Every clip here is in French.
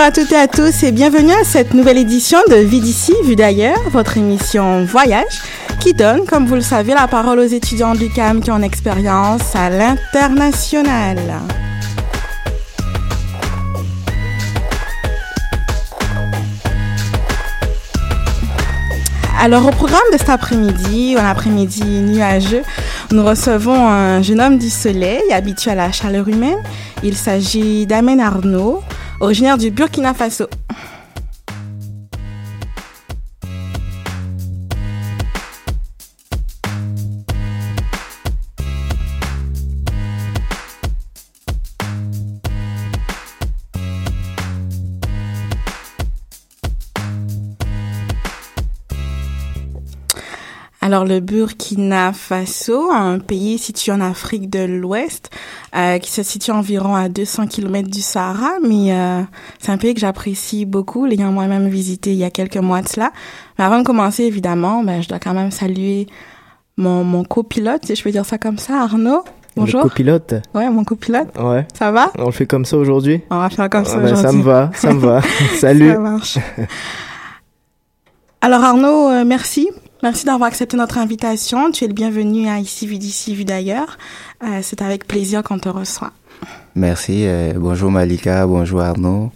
à toutes et à tous et bienvenue à cette nouvelle édition de Vie d'ici, Vue d'ailleurs, votre émission Voyage qui donne, comme vous le savez, la parole aux étudiants du CAM qui ont expérience à l'international. Alors au programme de cet après-midi, un après-midi nuageux, nous recevons un jeune homme du soleil habitué à la chaleur humaine. Il s'agit d'Amen Arnaud, originaire du Burkina Faso. Alors le Burkina Faso, un pays situé en Afrique de l'Ouest, euh, qui se situe environ à 200 km du Sahara, mais euh, c'est un pays que j'apprécie beaucoup, l'ayant moi-même visité il y a quelques mois de cela. Mais avant de commencer, évidemment, ben, je dois quand même saluer mon, mon copilote, si je peux dire ça comme ça, Arnaud. Bonjour. Le copilote Ouais, mon copilote. Ouais. Ça va? On le fait comme ça aujourd'hui? On va faire comme ça Ah ben, aujourd'hui. Ça me va, ça me va. Salut. Ça marche. Alors Arnaud, euh, merci. Merci d'avoir accepté notre invitation. Tu es le bienvenu à Ici Vu d'ici, Vu d'ailleurs. Euh, c'est avec plaisir qu'on te reçoit. Merci. euh, bonjour Malika, bonjour Arnaud.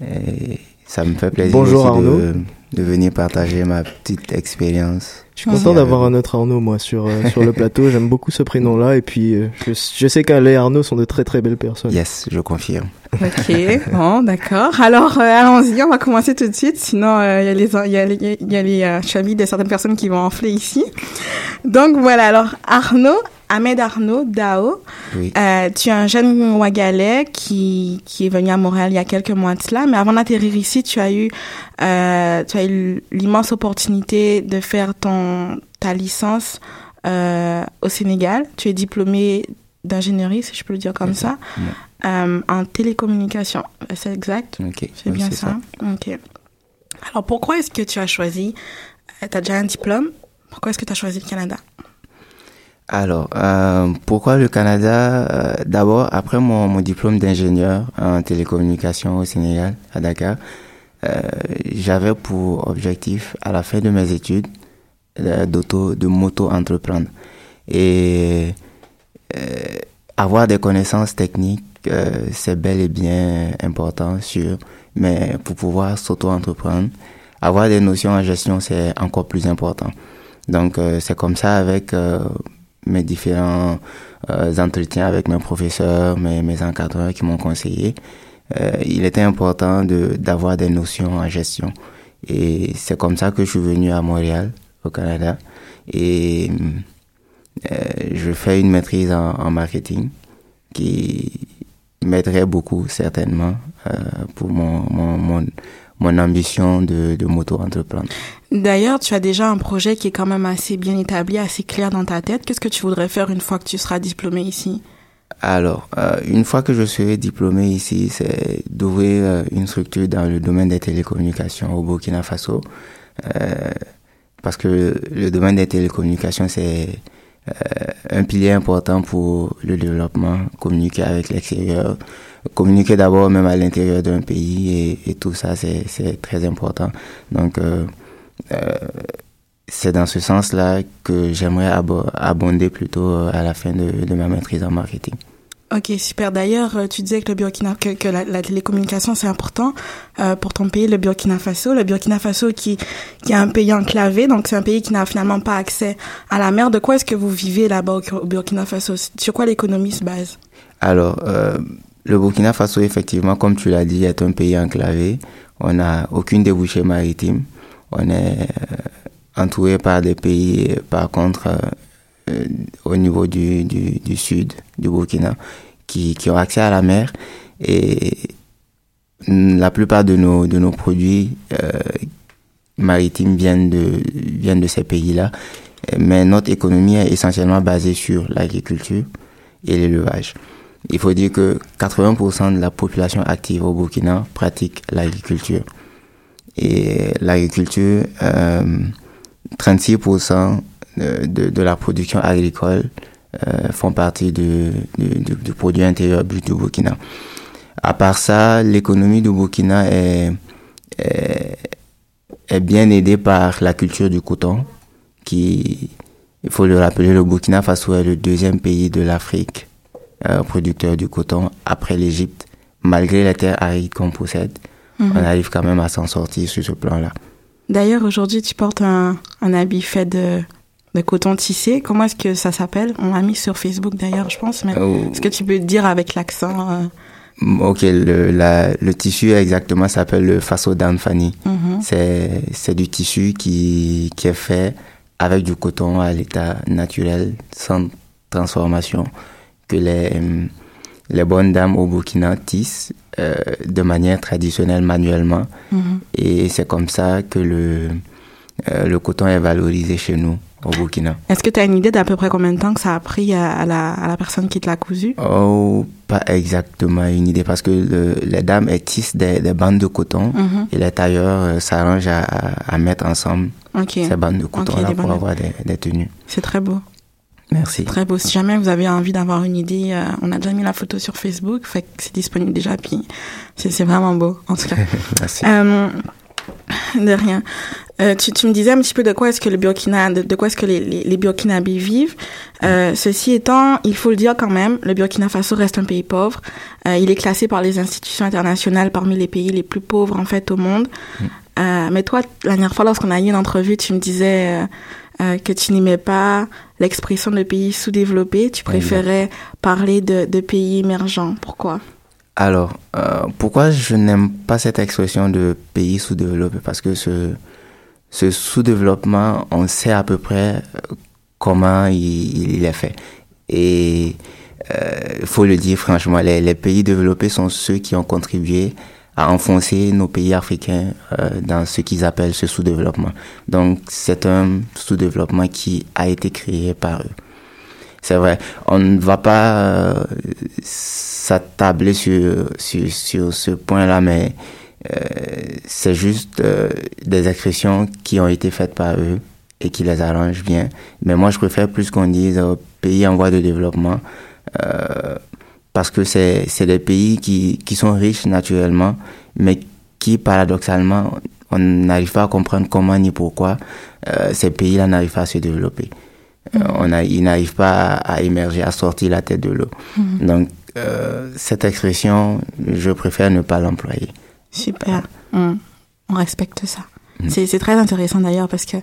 Et ça me fait plaisir Bonjour aussi Arnaud. de, de venir partager ma petite expérience. Je suis content d'avoir un autre Arnaud, moi, sur, euh, sur le plateau. J'aime beaucoup ce prénom-là. Et puis, euh, je, je sais qu'Alain et Arnaud sont de très très belles personnes. Yes, je confirme. Ok, bon, d'accord. Alors, euh, allons-y, on va commencer tout de suite. Sinon, euh, il y a les, il y a les, y a les euh, de certaines personnes qui vont enfler ici. Donc voilà. Alors Arnaud, Ahmed Arnaud Dao, Oui. euh, tu es un jeune Ouagalais qui qui est venu à Montréal il y a quelques mois de cela. Mais avant d'atterrir ici, tu as eu euh, tu as eu l'immense opportunité de faire ton ta licence euh, au Sénégal. Tu es diplômé d'ingénierie, si je peux le dire comme ça, en télécommunication. C'est exact. C'est bien ça. Ok. Alors, pourquoi est-ce que tu as choisi, tu as déjà un diplôme, pourquoi est-ce que tu as choisi le Canada? Alors, euh, pourquoi le Canada Euh, D'abord, après mon, mon diplôme d'ingénieur en télécommunication au Sénégal, à Dakar, euh, j'avais pour objectif, à la fin de mes études, euh, d'auto, de moto-entreprendre. Et euh, avoir des connaissances techniques, euh, c'est bel et bien important, sûr, mais pour pouvoir s'auto-entreprendre, avoir des notions en gestion, c'est encore plus important. Donc, c'est comme ça avec mes différents euh, entretiens avec mes professeurs, mes, mes encadreurs qui m'ont conseillé. Euh, il était important d'avoir des notions en gestion. Et c'est comme ça que je suis venu à Montréal, au Canada. Et euh, je fais une maîtrise en, marketing qui m'aiderait beaucoup certainement pour mon, mon, mon ambition de, de moto-entreprendre. D'ailleurs, tu as déjà un projet qui est quand même assez bien établi, assez clair dans ta tête. Qu'est-ce que tu voudrais faire une fois que tu seras diplômé ici? Alors, euh, une fois que je serai diplômé ici, c'est d'ouvrir euh, une structure dans le domaine des télécommunications au Burkina Faso. Euh, parce que le domaine des télécommunications, c'est un pilier important pour le développement, communiquer avec l'extérieur, communiquer d'abord même à l'intérieur d'un pays et, tout ça, c'est très important. Donc, euh, euh, c'est dans ce sens-là que j'aimerais abo- abonder plutôt euh, à la fin de ma maîtrise en marketing. Ok, super. D'ailleurs, euh, tu disais que le Burkina, que, la, télécommunication c'est important euh, pour ton pays, le Burkina Faso. Le Burkina Faso qui est un pays enclavé, donc c'est un pays qui n'a finalement pas accès à la mer. De quoi est-ce que vous vivez là-bas au, Burkina Faso? Sur quoi l'économie se base? Alors, euh, le Burkina Faso, effectivement, comme tu l'as dit, est un pays enclavé. On n'a aucune débouchée maritime. On est entouré par des pays, par contre, au niveau du, du, sud du Burkina, qui, qui ont accès à la mer. Et la plupart de nos, de nos produits euh, maritimes viennent de, viennent de ces pays-là. Mais notre économie est essentiellement basée sur l'agriculture et l'élevage. Il faut dire que 80% de la population active au Burkina pratique l'agriculture. Et l'agriculture, euh, 36% de, de, la production agricole euh, font partie du, du, du, produit intérieur brut du Burkina. À part ça, l'économie du Burkina est, est, est, bien aidée par la culture du coton, qui, il faut le rappeler, le Burkina Faso est le deuxième pays de l'Afrique euh, producteur du coton après l'Égypte. Malgré les terres arides qu'on possède, mm -hmm. on arrive quand même à s'en sortir sur ce plan-là. D'ailleurs, aujourd'hui, tu portes un, un habit fait de, de coton tissé. Comment est-ce que ça s'appelle? On l'a mis sur Facebook d'ailleurs, je pense. Mais Oh. est-ce que tu peux dire avec l'accent euh, Ok, le, la, le tissu exactement s'appelle le Faso Danfani. mhm. C'est c'est du tissu qui, qui est fait avec du coton à l'état naturel, sans transformation, que les, les bonnes dames au Burkina tissent euh, de manière traditionnelle manuellement. Mhm. Et c'est comme ça que le, euh, le coton est valorisé chez nous au Burkina. Est-ce que tu as une idée d'à peu près combien de temps que ça a pris à, à la, à la personne qui te l'a cousu? Oh, pas exactement une idée parce que le, les dames elles tissent des, des bandes de coton Mhm. et les tailleurs euh, s'arrangent à, à, mettre ensemble Ok, ces bandes de coton là pour avoir des, des tenues. c'est très beau. Merci. Très beau. Si jamais vous avez envie d'avoir une idée, euh, on a déjà mis la photo sur Facebook, fait que c'est disponible déjà, puis c'est c'est vraiment beau, en tout cas. Merci. Euh, de rien. Euh, tu, tu me disais un petit peu de quoi est-ce que le Burkina, de, de quoi est-ce que les, les, les Burkinabés vivent. Euh, ceci étant, il faut le dire quand même, le Burkina Faso reste un pays pauvre. Euh, il est classé par les institutions internationales parmi les pays les plus pauvres en fait au monde. Euh, mais toi, la dernière fois, lorsqu'on a eu une entrevue, tu me disais que tu n'aimais pas l'expression de pays sous-développés. Tu préférais parler de, de pays émergents. Pourquoi? Alors, pourquoi je n'aime pas cette expression de pays sous-développé? Parce que ce, ce sous-développement, on sait à peu près euh, comment il, il est fait. Et il faut le dire franchement, les, les pays développés sont ceux qui ont contribué à enfoncer nos pays africains euh, dans ce qu'ils appellent ce sous-développement. Donc, c'est un sous-développement qui a été créé par eux. C'est vrai, on ne va pas euh, s'attabler sur, sur, sur ce point-là, mais euh, c'est juste euh, des expressions qui ont été faites par eux et qui les arrangent bien. Mais moi, je préfère plus qu'on dise euh, pays en voie de développement euh, parce que c'est des pays qui, qui sont riches naturellement, mais qui, paradoxalement, on n'arrive pas à comprendre comment ni pourquoi euh, ces pays-là n'arrivent pas à se développer. Euh, on a, ils n'arrivent pas à, à, émerger, à sortir la tête de l'eau. Mhm. Donc, euh, cette expression, je préfère ne pas l'employer. Super. On, on respecte ça. Mm. C'est très intéressant d'ailleurs parce que,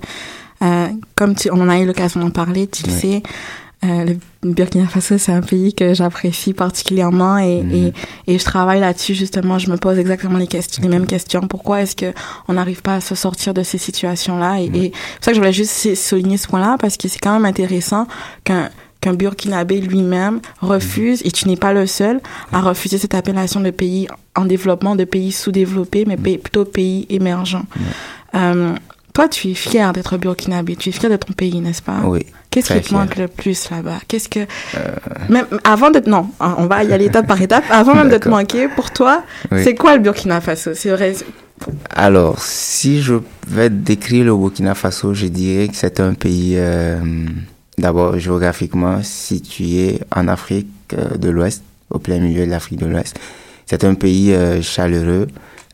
euh, comme tu, on en a eu l'occasion d'en parler, tu le sais, euh, le Burkina Faso, c'est un pays que j'apprécie particulièrement et, mmh. et, et, je travaille là-dessus justement. Je me pose exactement les, questions, les mêmes questions. Pourquoi est-ce que on n'arrive pas à se sortir de ces situations-là? Et, et c'est pour ça que je voulais juste souligner ce point-là parce que c'est quand même intéressant qu'un qu'un Burkinabé lui-même refuse, et tu n'es pas le seul, à refuser cette appellation de pays en développement, de pays sous-développés, mais pays, plutôt pays émergents. Euh, toi, tu es fier d'être burkinabé, tu es fier de ton pays, n'est-ce pas? Oui. Qu'est-ce qui te manque le plus là-bas? Qu'est-ce que Euh... même avant de non, on va y aller étape par étape. Avant même de te manquer, pour toi, Oui. c'est quoi le Burkina Faso? C'est vrai. Alors, si je vais décrire le Burkina Faso, je dirais que c'est un pays euh, d'abord géographiquement situé en Afrique euh, de l'Ouest, au plein milieu de l'Afrique de l'Ouest. C'est un pays euh, chaleureux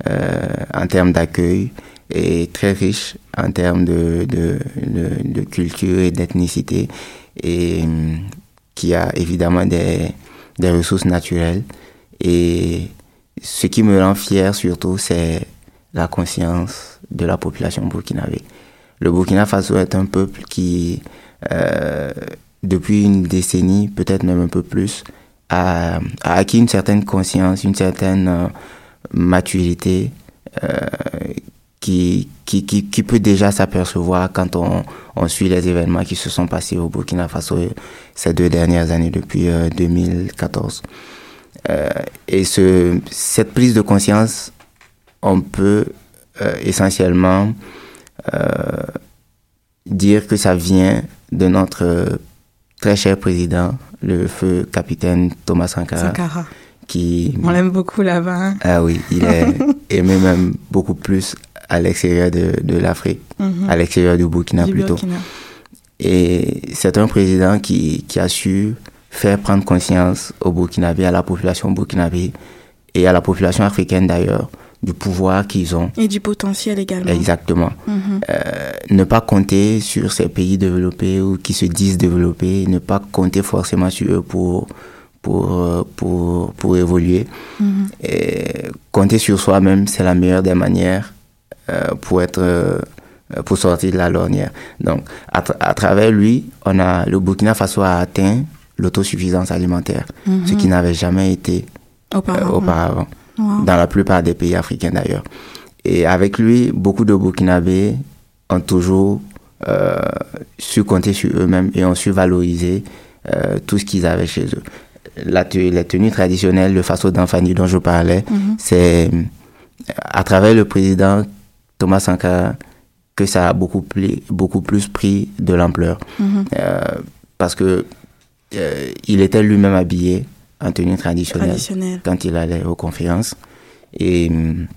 euh, en termes d'accueil et très riche en termes de, de, culture et d'ethnicité et hum, qui a évidemment des, des ressources naturelles. Et ce qui me rend fier surtout, c'est la conscience de la population burkinabé. Le Burkina Faso est un peuple qui, depuis une décennie, peut-être même un peu plus, a, a, acquis une certaine conscience, une certaine euh, maturité euh, qui, qui, qui, qui, peut déjà s'apercevoir quand on, on, suit les événements qui se sont passés au Burkina Faso ces deux dernières années, depuis 2014. Euh, et ce, cette prise de conscience, on peut euh, essentiellement euh, dire que ça vient de notre très cher président, le feu capitaine Thomas Sankara. Sankara. Qui, On l'aime beaucoup là-bas. hein. ah oui, il est aimé même beaucoup plus à l'extérieur de, de l'Afrique, Mhm. à l'extérieur du Burkina Du plutôt. Burkina. Et c'est un président qui, qui a su faire prendre conscience aux Burkinabés, à la population burkinabé et à la population africaine d'ailleurs, du pouvoir qu'ils ont. Et du potentiel également. Exactement. Mhm. Euh, ne pas compter sur ces pays développés ou qui se disent développés, ne pas compter forcément sur eux pour, pour, euh, pour, pour évoluer. Mhm. Et compter sur soi-même, c'est la meilleure des manières euh, pour être euh, pour sortir de la lornière. Donc, à, tra- à travers lui, on a le Burkina Faso a atteint l'autosuffisance alimentaire, ce qui n'avait jamais été Auparavant. auparavant, Wow. dans la plupart des pays africains d'ailleurs. Et avec lui, beaucoup de Burkinabés ont toujours euh, su compter sur eux-mêmes et ont su valoriser euh, tout ce qu'ils avaient chez eux. La les tenues traditionnelles, le faso d'Anfani dont je parlais, Mhm. c'est à travers le président Thomas Sankara que ça a beaucoup plus, beaucoup plus pris de l'ampleur. Mhm. Euh, parce que il était lui-même habillé en tenue traditionnelle Traditionnel. quand il allait aux conférences. Et hum,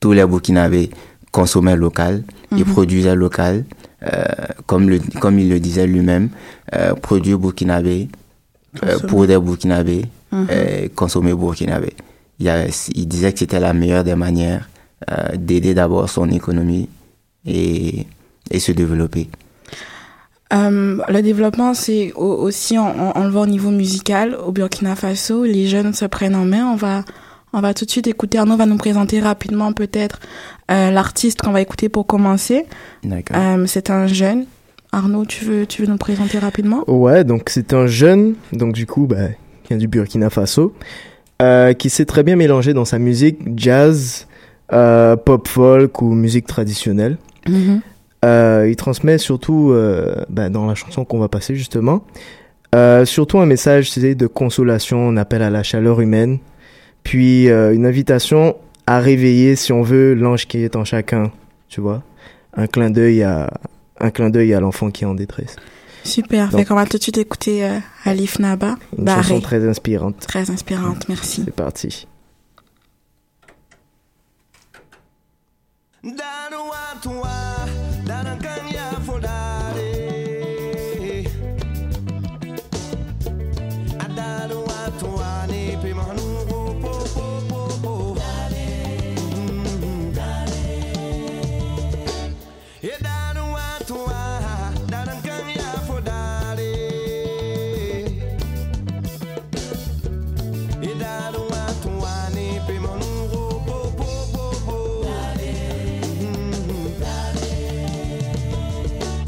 tous les Burkinabés consommaient local, ils produisaient local, euh, comme, le, comme il le disait lui-même, euh, produire burkinabé euh, pour des Burkinabés, Mhm. euh, consommer burkinabé. Il, a- il disait que c'était la meilleure des manières euh, d'aider d'abord son économie et, et se développer. Euh, le développement, c'est au- aussi, on, on, on le voit au niveau musical, au Burkina Faso, les jeunes se prennent en main. On va, on va tout de suite écouter. Arnaud va nous présenter rapidement peut-être euh, l'artiste qu'on va écouter pour commencer. D'accord. Euh, c'est un jeune. Arnaud, tu veux, tu veux nous le présenter rapidement? Ouais, donc c'est un jeune, donc du coup, bah, qui vient du Burkina Faso, euh, qui sait très bien mélanger dans sa musique jazz, euh, pop folk ou musique traditionnelle. Euh, il transmet surtout, euh, bah, dans la chanson qu'on va passer justement, euh, surtout un message de consolation, un appel à la chaleur humaine, puis euh, une invitation à réveiller, si on veut, l'ange qui est en chacun, tu vois, un clin d'œil à un clin d'œil à l'enfant qui est en détresse. Super. Donc- Fait qu'on va tout de suite écouter euh, Alif Naba. Une Barré. chanson très inspirante. Très inspirante. Merci. C'est parti.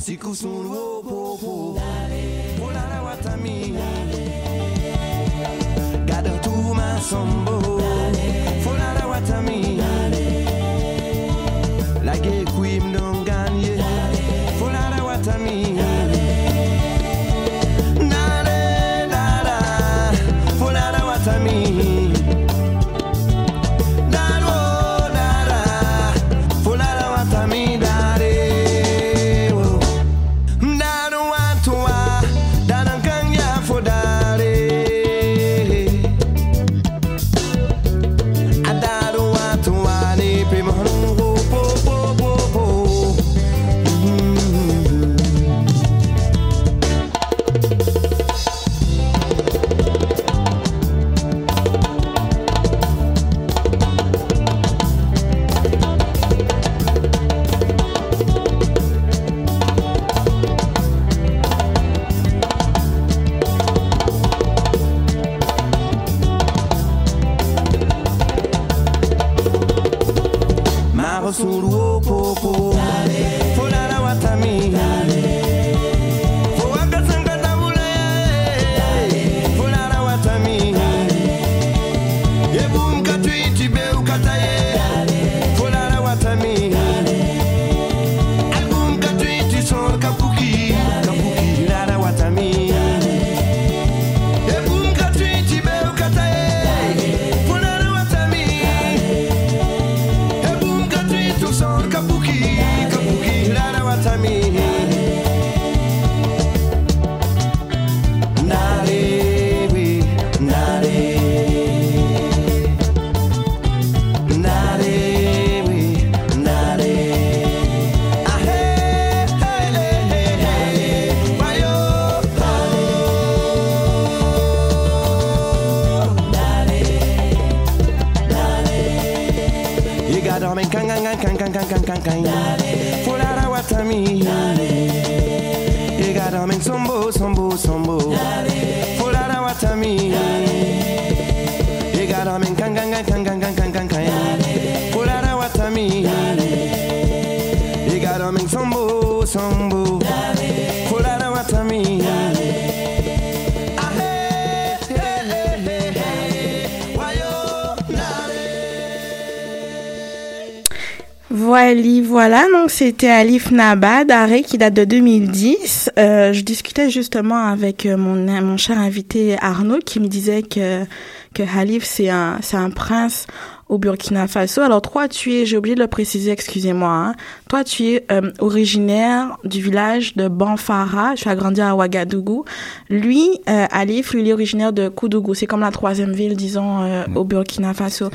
Siku sunu wo po po Polana watami. Gada tu masombo Voilà, voilà. Donc c'était Alif Nabad, arrêt qui date de 2010. Euh, je discutais justement avec euh, mon mon cher invité Arnaud qui me disait que que Alif c'est un c'est un prince au Burkina Faso. Alors toi tu es, j'ai oublié de le préciser, excusez-moi. Hein. Toi tu es euh, originaire du village de Banfara. Tu as grandi à Ouagadougou. Lui, euh, Alif, lui il est originaire de Koudougou. C'est comme la troisième ville, disons, euh, au Burkina Faso.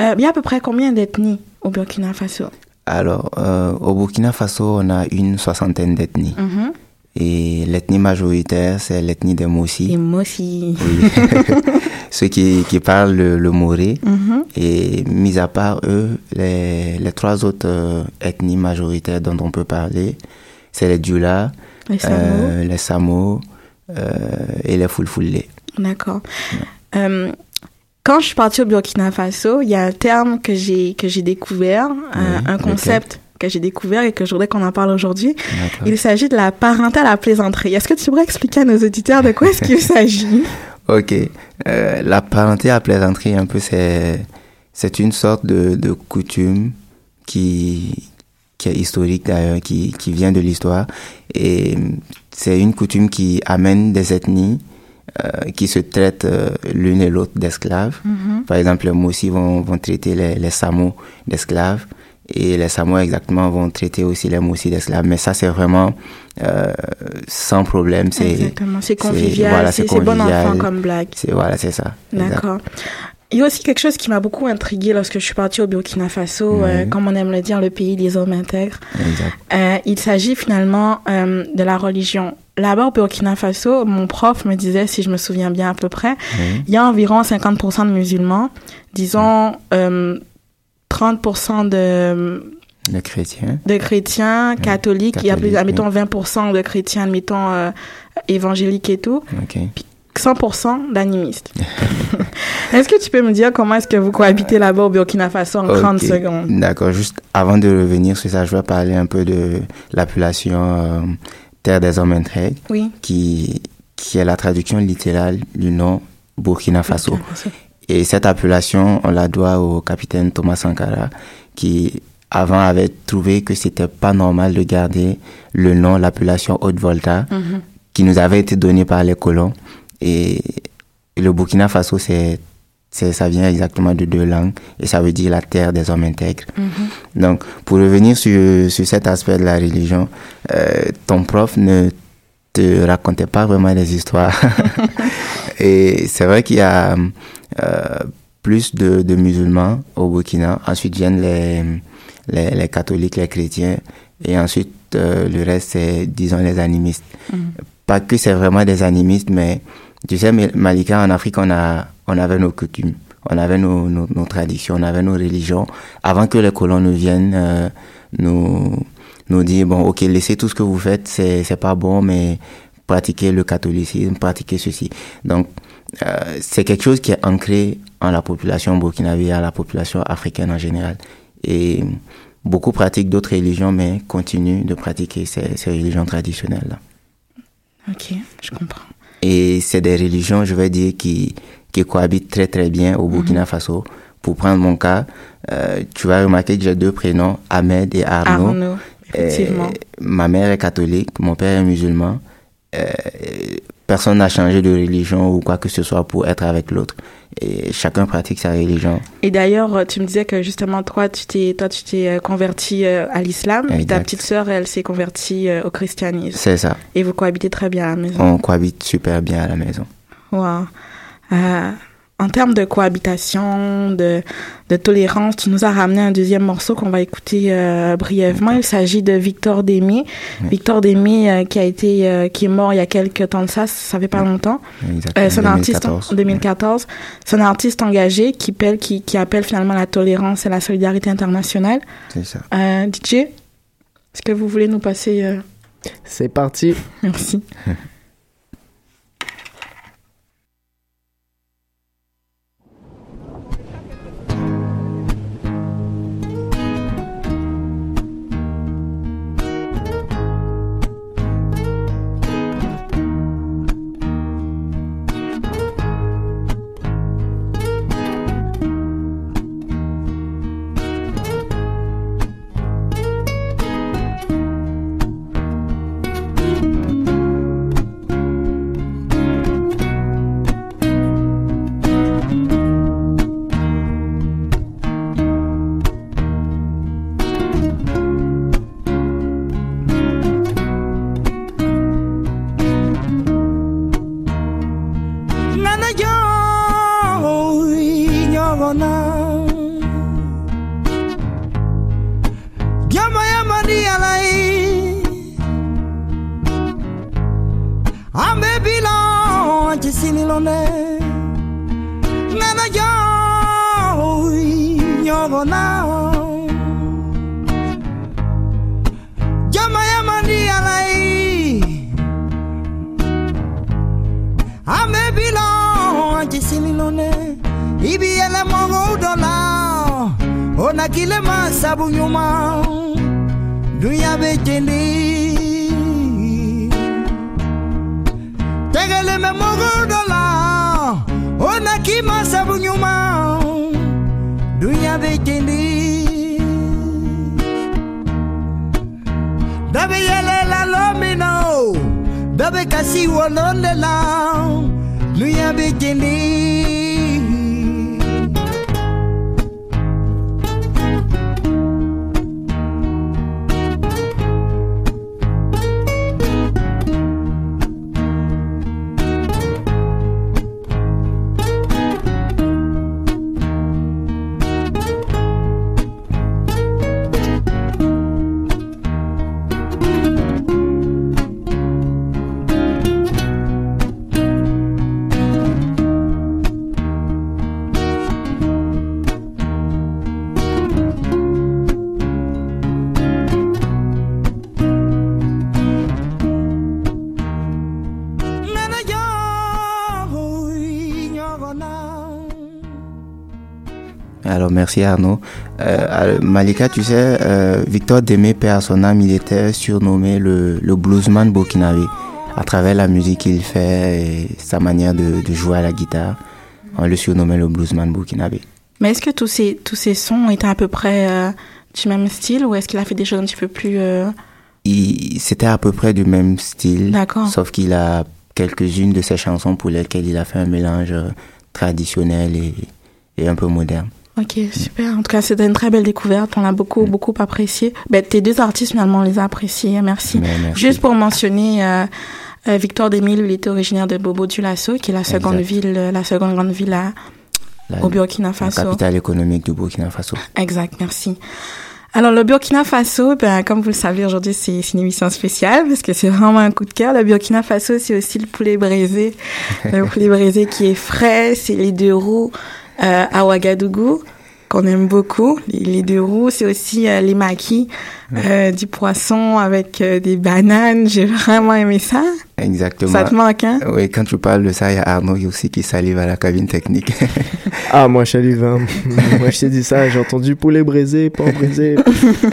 Euh, il y a à peu près combien d'ethnies au Burkina Faso? Alors, euh, au Burkina Faso, on a une soixantaine d'ethnies. Mhm. Et l'ethnie majoritaire, c'est l'ethnie des Mossi. Et moi aussi. Oui. Ceux qui, qui parlent le, le moré. Mhm. Et mis à part eux, les, les trois autres euh, ethnies majoritaires dont on peut parler, c'est les Dioula, Les Samo. euh, les Samo euh, et les Fulfulde. D'accord. Quand je suis partie au Burkina Faso, il y a un terme que j'ai que j'ai découvert, un, concept que j'ai découvert et que je voudrais qu'on en parle aujourd'hui. Il s'agit de la parenté à la plaisanterie. Est-ce que tu pourrais expliquer à nos auditeurs de quoi est-ce qu'il s'agit? Ok. Euh, la parenté à plaisanterie, un peu, c'est, c'est une sorte de, de coutume qui, qui est historique d'ailleurs, qui, qui vient de l'histoire. Et c'est une coutume qui amène des ethnies euh, qui se traitent euh, l'une et l'autre d'esclaves. Par exemple, les Mossi vont, vont traiter les, les Samo d'esclaves. Et les Samoa exactement vont traiter aussi les Moussi d'esclaves. Mais ça, c'est vraiment euh, sans problème. C'est, Exactement. C'est convivial. voilà, c'est c'est c'est bon enfant comme blague. C'est, voilà, c'est ça. D'accord. Il y a aussi quelque chose qui m'a beaucoup intriguée lorsque je suis partie au Burkina Faso, euh, comme on aime le dire, le pays des hommes intègres. Euh, il s'agit finalement euh, de la religion. Là-bas au Burkina Faso, mon prof me disait, si je me souviens bien à peu près, il y a environ 50% de musulmans, disons euh, 30% de, Le chrétien. de chrétiens catholiques, il y a plus, admettons 20% de chrétiens, admettons euh, évangéliques et tout, Ok. 100% d'animistes. est-ce que tu peux me dire comment est-ce que vous cohabitez là-bas au Burkina Faso en 30 Ok. secondes? D'accord. Juste avant de revenir sur ça, je vais parler un peu de l'appellation euh, Terre des hommes intègres, Oui. qui, qui est la traduction littérale du nom Burkina Faso. Burkina Faso. Et cette appellation, on la doit au capitaine Thomas Sankara, qui avant avait trouvé que c'était pas normal de garder le nom, l'appellation Haute-Volta, Mhm. qui nous avait été donné par les colons. Et le Burkina Faso, c'est, ça vient exactement de deux langues, et ça veut dire la terre des hommes intègres. Mhm. Donc, pour revenir sur, sur cet aspect de la religion, euh, ton prof ne te racontait pas vraiment des histoires. et c'est vrai qu'il y a euh, plus de, de musulmans au Burkina. Ensuite viennent les, les, les catholiques, les chrétiens. Et ensuite, euh, le reste, c'est, disons, les animistes. Pas que c'est vraiment des animistes, mais tu sais, Malika, en Afrique, on, a, on avait nos coutumes. On avait nos, nos, nos traditions, on avait nos religions. Avant que les colons ne viennent euh, nous, nous dire, bon, ok, laissez tout ce que vous faites, c'est, c'est pas bon, mais pratiquez le catholicisme, pratiquez ceci. Donc, euh, c'est quelque chose qui est ancré en la population burkinabé, à la population africaine en général. Et beaucoup pratiquent d'autres religions, mais continuent de pratiquer ces, ces religions traditionnelles-là. Ok, je comprends. Et c'est des religions, je vais dire, qui, qui cohabitent très très bien au Burkina Faso. Pour prendre mon cas, euh, tu vas remarquer que j'ai deux prénoms, Ahmed et Arnaud. Arnaud, effectivement. Euh, ma mère est catholique, mon père est musulman. Euh, personne n'a changé de religion ou quoi que ce soit pour être avec l'autre. Et chacun pratique sa religion. Et d'ailleurs, tu me disais que justement, toi, tu t'es, toi, tu t'es converti à l'islam, puis ta petite sœur, elle s'est convertie au christianisme. C'est ça. Et vous cohabitez très bien à la maison. On cohabite super bien à la maison. Wow. Euh, en termes de cohabitation, de, de tolérance, tu nous as ramené un deuxième morceau qu'on va écouter euh, brièvement. Il s'agit de Victor Démé. Victor Démé euh, qui a été euh, qui est mort il y a quelques temps de ça, ça fait pas longtemps. Exactement. c'est un artiste 2014. en 2014. C'est un artiste engagé qui appelle qui, qui appelle finalement la tolérance et la solidarité internationale. C'est ça. Euh, DJ, est-ce que vous voulez nous passer euh, C'est parti. Merci. bilon chisini lone Ibi ele mongo dola Ona kile masabu nyuma Dunya bejendi Tegele me mongo dola Ona ki masabu nyuma Dunya bejendi Dabe yele la lomino Dabe kasi wolonde la We are beginning. Merci Arnaud. Euh, Malika, tu sais, euh, Victor Démé, père son âme, il était surnommé le, le bluesman burkinabé à travers la musique qu'il fait et sa manière de, de jouer à la guitare. On le surnommait le bluesman burkinabé. Mais est-ce que tous ces, tous ces sons étaient à peu près euh, du même style ou est-ce qu'il a fait des choses un petit peu plus... C'était à peu près du même style, D'accord. sauf qu'il a quelques-unes de ses chansons pour lesquelles il a fait un mélange traditionnel et, et un peu moderne. Ok, super. En tout cas, c'était une très belle découverte. On l'a beaucoup, beaucoup apprécié. Ben, tes deux artistes, finalement, on les a appréciés. Merci. Merci. Juste pour mentionner, euh, euh, Victor Demille, il était originaire de Bobo Dioulasso, qui est la seconde Exact. ville, euh, la seconde grande ville à, La- au Burkina la Faso. capitale économique du Burkina Faso. Exact, merci. Alors, le Burkina Faso, ben, comme vous le savez, aujourd'hui, c'est c'est une émission spéciale parce que c'est vraiment un coup de cœur. Le Burkina Faso, c'est aussi le poulet braisé. le poulet braisé qui est frais, c'est les deux roues euh, à Ouagadougou qu'on aime beaucoup. Les, les deux roues, c'est aussi euh, les maquis, euh, du poisson avec euh, des bananes. J'ai vraiment aimé ça. Exactement. Ça te manque, hein? Oui, quand tu parles de ça, il y a Arnaud aussi qui salive à la cabine technique. Ah, moi, je salue, hein. Moi, je t'ai dit ça, j'ai entendu poulet braisé, porc braisé.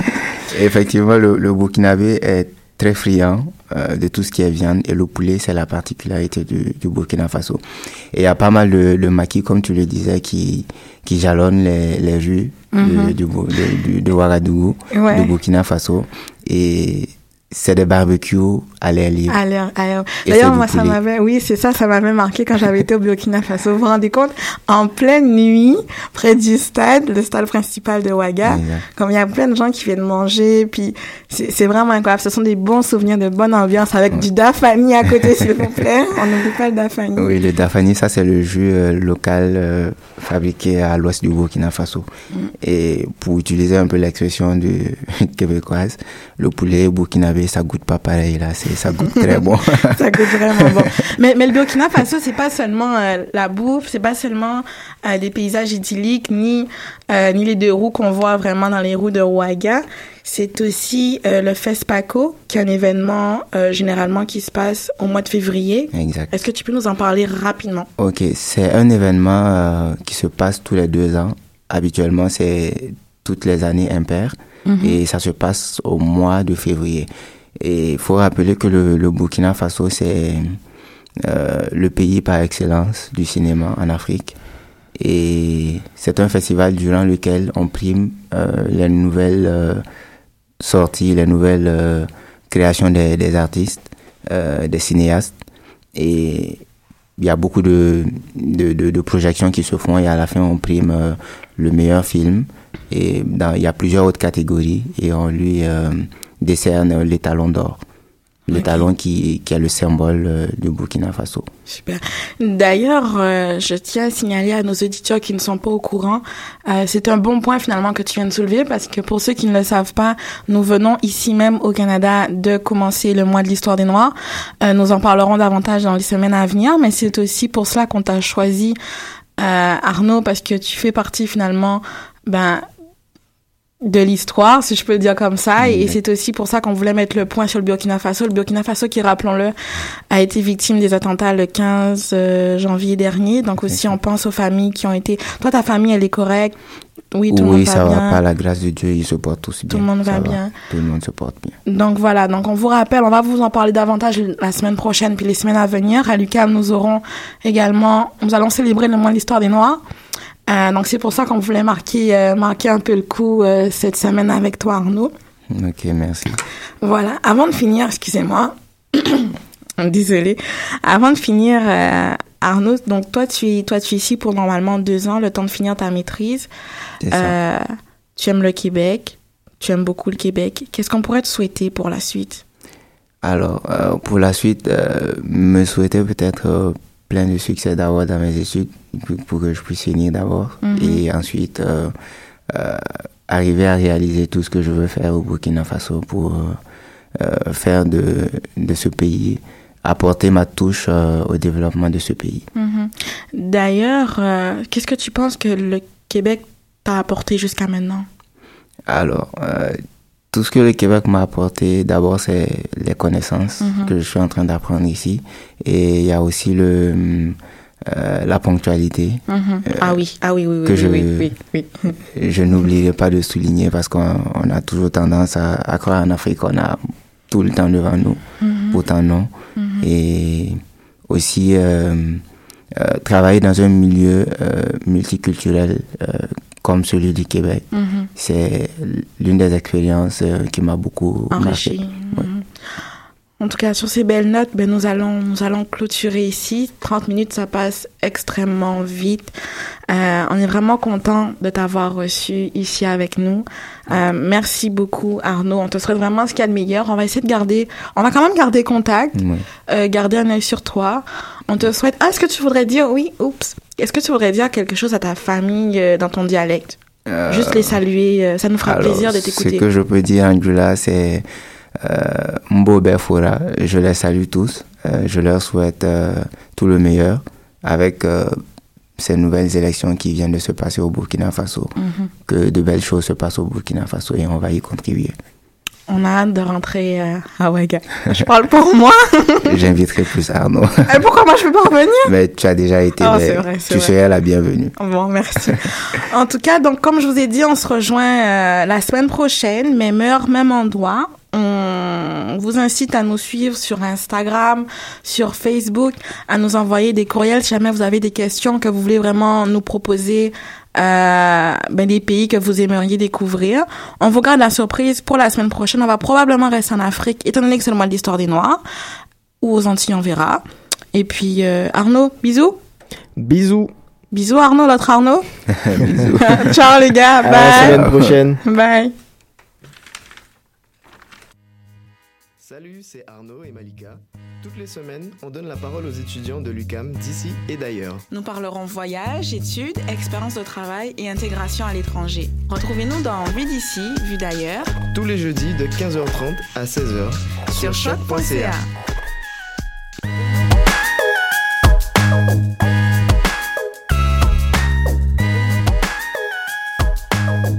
Effectivement, le, le Burkinabé est très friand euh, de tout ce qui est viande et le poulet, c'est la particularité du, du Burkina Faso. Et il y a pas mal de, de maquis, comme tu le disais, qui, qui jalonnent les, les rues de, Mhm. de, de Ouagadougou, Ouais. du Burkina Faso. Et c'est des barbecues à l'air libre. À l'air, à l'air. Et D'ailleurs, moi, ça m'avait, oui, c'est ça, ça m'avait marqué quand j'avais été au Burkina Faso. Vous vous rendez compte, en pleine nuit, près du stade, le stade principal de Ouaga, comme il y a plein de gens qui viennent manger, puis c'est vraiment incroyable. Ce sont des bons souvenirs de bonne ambiance avec du Dafani à côté, s'il vous plaît. On n'oublie pas le Dafani. Oui, le Dafani, ça c'est le jus euh, local euh, fabriqué à l'ouest du Burkina Faso. Mm. Et pour utiliser un peu l'expression du québécoise, le poulet burkinabé, ça goûte pas pareil là, c'est ça goûte très bon. ça coûte vraiment bon. Mais, mais le Burkina Faso, c'est pas seulement euh, la bouffe, c'est pas seulement euh, des paysages idylliques, ni euh, ni les deux roues qu'on voit vraiment dans les roues de Ouaga. C'est aussi euh, le FESPACO, qui est un événement généralement qui se passe au mois de février. exact. Est-ce que tu peux nous en parler rapidement? Ok, c'est un événement qui se passe tous les deux ans. Habituellement, c'est toutes les années impaires et ça se passe au mois de février. Et il faut rappeler que le, Burkina Faso, c'est euh, le pays par excellence du cinéma en Afrique. Et c'est un festival durant lequel on prime euh, les nouvelles euh, sorties, les nouvelles créations des, artistes, des cinéastes. Et il y a beaucoup de, projections qui se font et à la fin on prime le meilleur film. Et il y a plusieurs autres catégories et on lui euh, décerne l'étalon d'or. L'étalon qui, qui est le symbole euh, du Burkina Faso. Super. D'ailleurs, euh, je tiens à signaler à nos auditeurs qui ne sont pas au courant, c'est un bon point finalement que tu viens de soulever parce que pour ceux qui ne le savent pas, nous venons ici même au Canada de commencer le mois de l'histoire des Noirs. Nous en parlerons davantage dans les semaines à venir, mais c'est aussi pour cela qu'on t'a choisi, Arnaud, parce que tu fais partie finalement, ben de l'histoire, si je peux le dire comme ça, et c'est aussi pour ça qu'on voulait mettre le point sur le Burkina Faso. Le Burkina Faso, qui, rappelons-le, a été victime des attentats le 15 euh, janvier dernier. Donc aussi, on pense aux familles qui ont été... Toi, ta famille, elle est correcte? Oui, tout le oui, monde ça va va bien. pas, la grâce de Dieu, ils se portent tous bien. le monde Ça va bien. Tout le monde se porte bien. Donc voilà, donc on vous rappelle, on va vous en parler davantage la semaine prochaine puis les semaines à venir. À l'UQAM, nous aurons également, nous allons célébrer le mois de l'histoire des Noirs. Euh, donc c'est pour ça qu'on voulait marquer, euh, marquer un peu le coup euh, cette semaine avec toi, Arnaud. Ok, merci. Voilà, avant de finir, excusez-moi, désolée, avant de finir, Arnaud, donc toi tu es, toi tu es ici pour normalement deux ans, le temps de finir ta maîtrise. Ça. Tu aimes le Québec, tu aimes beaucoup le Québec. Qu'est-ce qu'on pourrait te souhaiter pour la suite? Alors, pour la suite, me souhaiter peut-être plein de succès d'abord dans mes études pour, que je puisse finir d'abord Mhm. et ensuite euh, euh, arriver à réaliser tout ce que je veux faire au Burkina Faso pour euh, faire de, de ce pays, apporter ma touche au développement de ce pays. D'ailleurs, euh, qu'est-ce que tu penses que le Québec t'a apporté jusqu'à maintenant? Alors, tout ce que le Québec m'a apporté, d'abord, c'est les connaissances Mhm. que je suis en train d'apprendre ici. Et il y a aussi le, euh, la ponctualité. Ah oui, ah oui, oui, oui, que oui, je- oui, oui, oui. Je n'oublierai pas de souligner parce qu'on on a toujours tendance à, à croire en Afrique qu'on a tout le temps devant nous. Pourtant, non. Et aussi, euh, euh, travailler dans un milieu euh, multiculturel euh, comme celui du Québec, Mhm. c'est l'une des expériences euh, qui m'a beaucoup marqué. Ouais. En tout cas, sur ces belles notes, ben, nous allons, nous allons clôturer ici. 30 minutes, ça passe extrêmement vite. Euh, on est vraiment content de t'avoir reçu ici avec nous. Euh, merci beaucoup, Arnaud. On te souhaite vraiment ce qu'il y a de meilleur. On va essayer de garder, on va quand même garder contact, euh, garder un œil sur toi. On te souhaite, ah, est-ce que tu voudrais dire, oui, oups, est-ce que tu voudrais dire quelque chose à ta famille dans ton dialecte? Juste les saluer, ça nous fera alors, plaisir de Ce t'écouter. que je peux dire, Angela, c'est Mbo Befora. Je les salue tous. Euh, je leur souhaite euh, tout le meilleur avec euh, ces nouvelles élections qui viennent de se passer au Burkina Faso. Mhm. Que de belles choses se passent au Burkina Faso et on va y contribuer. On a hâte de rentrer euh, à Ouaga. Je parle pour moi. J'inviterai plus Arnaud. Et pourquoi moi je peux pas revenir? Mais tu as déjà été. C'est vrai, tu vrai. serais la bienvenue. Bon, merci. en tout cas, donc comme je vous ai dit, on se rejoint euh, la semaine prochaine, même heure, même endroit. On vous incite à nous suivre sur Instagram, sur Facebook, à nous envoyer des courriels si jamais vous avez des questions que vous voulez vraiment nous proposer euh, ben, des pays que vous aimeriez découvrir. On vous garde la surprise pour la semaine prochaine. On va probablement rester en Afrique, étant donné que c'est le mois de l'histoire des Noirs. Ou aux Antilles, on verra. Et puis, euh, Arnaud, bisous. Bisous. Bisous Arnaud, l'autre Arnaud. Bisous. Ciao les gars, À la bye. semaine prochaine. Bye. Salut, c'est Arnaud et Malika. Toutes les semaines, on donne la parole aux étudiants de l'UCAM d'ici et d'ailleurs. Nous parlerons voyage, études, expérience de travail et intégration à l'étranger. Retrouvez-nous dans Vue d'ici, Vue d'ailleurs. Tous les jeudis de 15h30 à 16h sur, sur choc.ca.